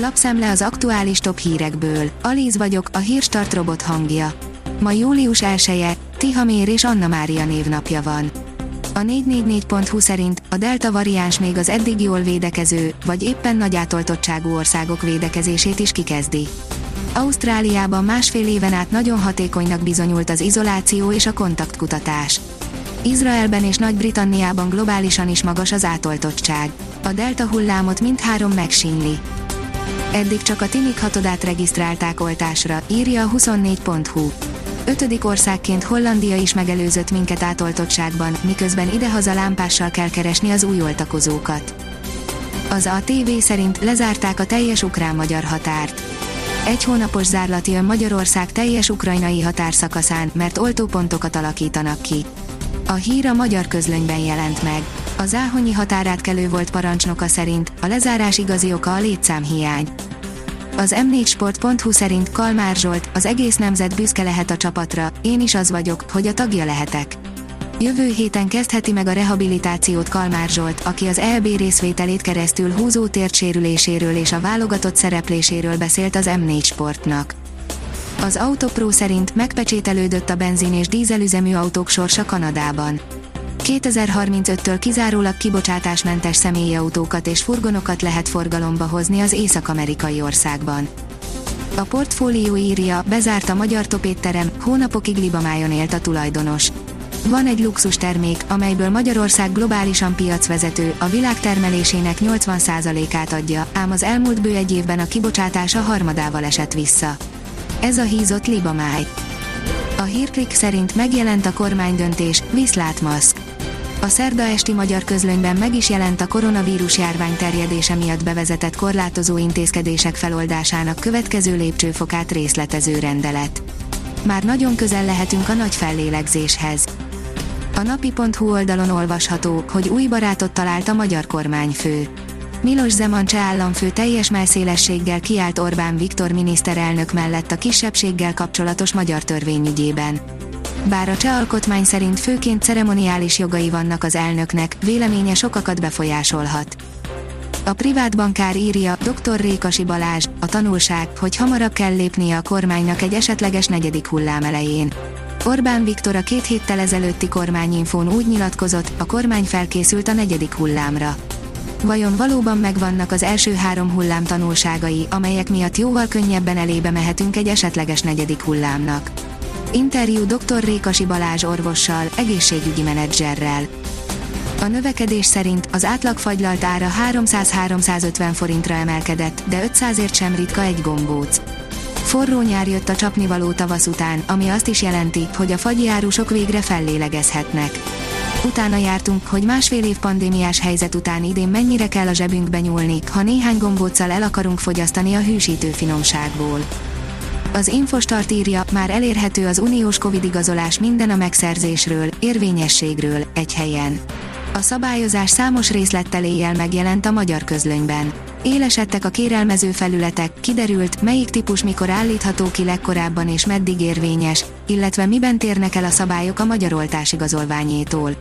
Lapszemle az aktuális top hírekből. Alíz vagyok, a hírstart robot hangja. Ma július 1-e, Tihamér és Anna Mária névnapja van. A 444.hu szerint a delta variáns még az eddig jól védekező, vagy éppen nagy átoltottságú országok védekezését is kikezdi. Ausztráliában másfél éven át nagyon hatékonynak bizonyult az izoláció és a kontaktkutatás. Izraelben és Nagy-Britanniában globálisan is magas az átoltottság. A delta hullámot mindhárom megsínli. Eddig csak a tinik hatodát regisztrálták oltásra, írja a 24.hu. Ötödik országként Hollandia is megelőzött minket átoltottságban, miközben idehaza lámpással kell keresni az új oltakozókat. Az ATV szerint lezárták a teljes ukrán-magyar határt. Egy hónapos zárlat jön Magyarország teljes ukrajnai határszakaszán, mert oltópontokat alakítanak ki. A hír a magyar közlönyben jelent meg. A záhonyi határátkelő volt parancsnoka szerint, a lezárás igazi oka a létszámhiány. Az m4sport.hu szerint Kalmár Zsolt, az egész nemzet büszke lehet a csapatra, én is az vagyok, hogy a tagja lehetek. Jövő héten kezdheti meg a rehabilitációt Kalmár Zsolt, aki az EB részvételét keresztül húzó térdsérüléséről és a válogatott szerepléséről beszélt az M4 Sportnak. Az Autopro szerint megpecsételődött a benzin és dízelüzemű autók sorsa Kanadában. 2035-től kizárólag kibocsátásmentes személyautókat és furgonokat lehet forgalomba hozni az észak-amerikai országban. A portfólió írja, bezárt a magyar topétterem, hónapokig libamájon élt a tulajdonos. Van egy luxus termék, amelyből Magyarország globálisan piacvezető, a világ termelésének 80%-át adja, ám az elmúlt bő egy évben a kibocsátása harmadával esett vissza. Ez a hízott libamáj. A hírklik szerint megjelent a kormánydöntés, viszlát maszk. A szerda esti magyar közlönyben meg is jelent a koronavírus járvány terjedése miatt bevezetett korlátozó intézkedések feloldásának következő lépcsőfokát részletező rendelet. Már nagyon közel lehetünk a nagy fellélegzéshez. A napi.hu oldalon olvasható, hogy új barátot talált a magyar kormányfő. Milos Zeman cseh államfő teljes melszélességgel kiállt Orbán Viktor miniszterelnök mellett a kisebbséggel kapcsolatos magyar törvényügyében. Bár a cseh alkotmány szerint főként ceremoniális jogai vannak az elnöknek, véleménye sokakat befolyásolhat. A privát bankár írja, dr. Rékasi Balázs, a tanulság, hogy hamarabb kell lépnie a kormánynak egy esetleges negyedik hullám elején. Orbán Viktor a két héttel ezelőtti kormányinfón úgy nyilatkozott, a kormány felkészült a negyedik hullámra. Vajon valóban megvannak az első három hullám tanulságai, amelyek miatt jóval könnyebben elébe mehetünk egy esetleges negyedik hullámnak? Interjú dr. Rékasi Balázs orvossal, egészségügyi menedzserrel. A növekedés szerint az átlag fagylalt ára 300-350 forintra emelkedett, de 500ért sem ritka egy gombóc. Forró nyár jött a csapnivaló tavasz után, ami azt is jelenti, hogy a fagyjárusok végre fellélegezhetnek. Utána jártunk, hogy másfél év pandémiás helyzet után idén mennyire kell a zsebünkbe nyúlni, ha néhány gombóccal el akarunk fogyasztani a hűsítő finomságból. Az Infostart írja, már elérhető az uniós Covid igazolás minden a megszerzésről, érvényességről, egy helyen. A szabályozás számos részlettel éjjel megjelent a magyar közlönyben. Élesedtek a kérelmező felületek, kiderült, melyik típus mikor állítható ki legkorábban és meddig érvényes, illetve miben térnek el a szabályok a magyar oltásigazolványétól.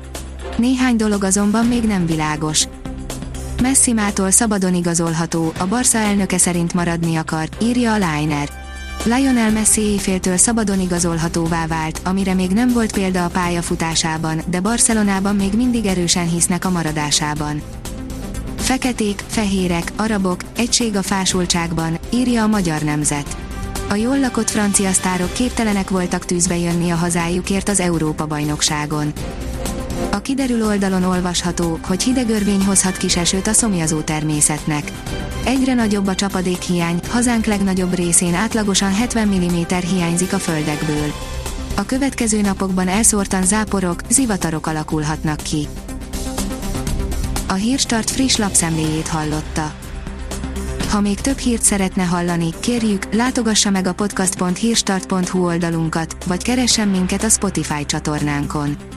Néhány dolog azonban még nem világos. Messimától szabadon igazolható, a Barca elnöke szerint maradni akar, írja a Liner. Lionel Messi éjféltől szabadon igazolhatóvá vált, amire még nem volt példa a pályafutásában, de Barcelonában még mindig erősen hisznek a maradásában. Feketék, fehérek, arabok, egység a fásultságban, írja a magyar nemzet. A jól lakott francia sztárok képtelenek voltak tűzbe jönni a hazájukért az Európa-bajnokságon. A kiderül oldalon olvasható, hogy hidegörvény hozhat kis esőt a szomjazó természetnek. Egyre nagyobb a csapadékhiány, hazánk legnagyobb részén átlagosan 70 mm hiányzik a földekből. A következő napokban elszórtan záporok, zivatarok alakulhatnak ki. A Hírstart friss lapszemléjét hallotta. Ha még több hírt szeretne hallani, kérjük, látogassa meg a podcast.hírstart.hu oldalunkat, vagy keressen minket a Spotify csatornánkon.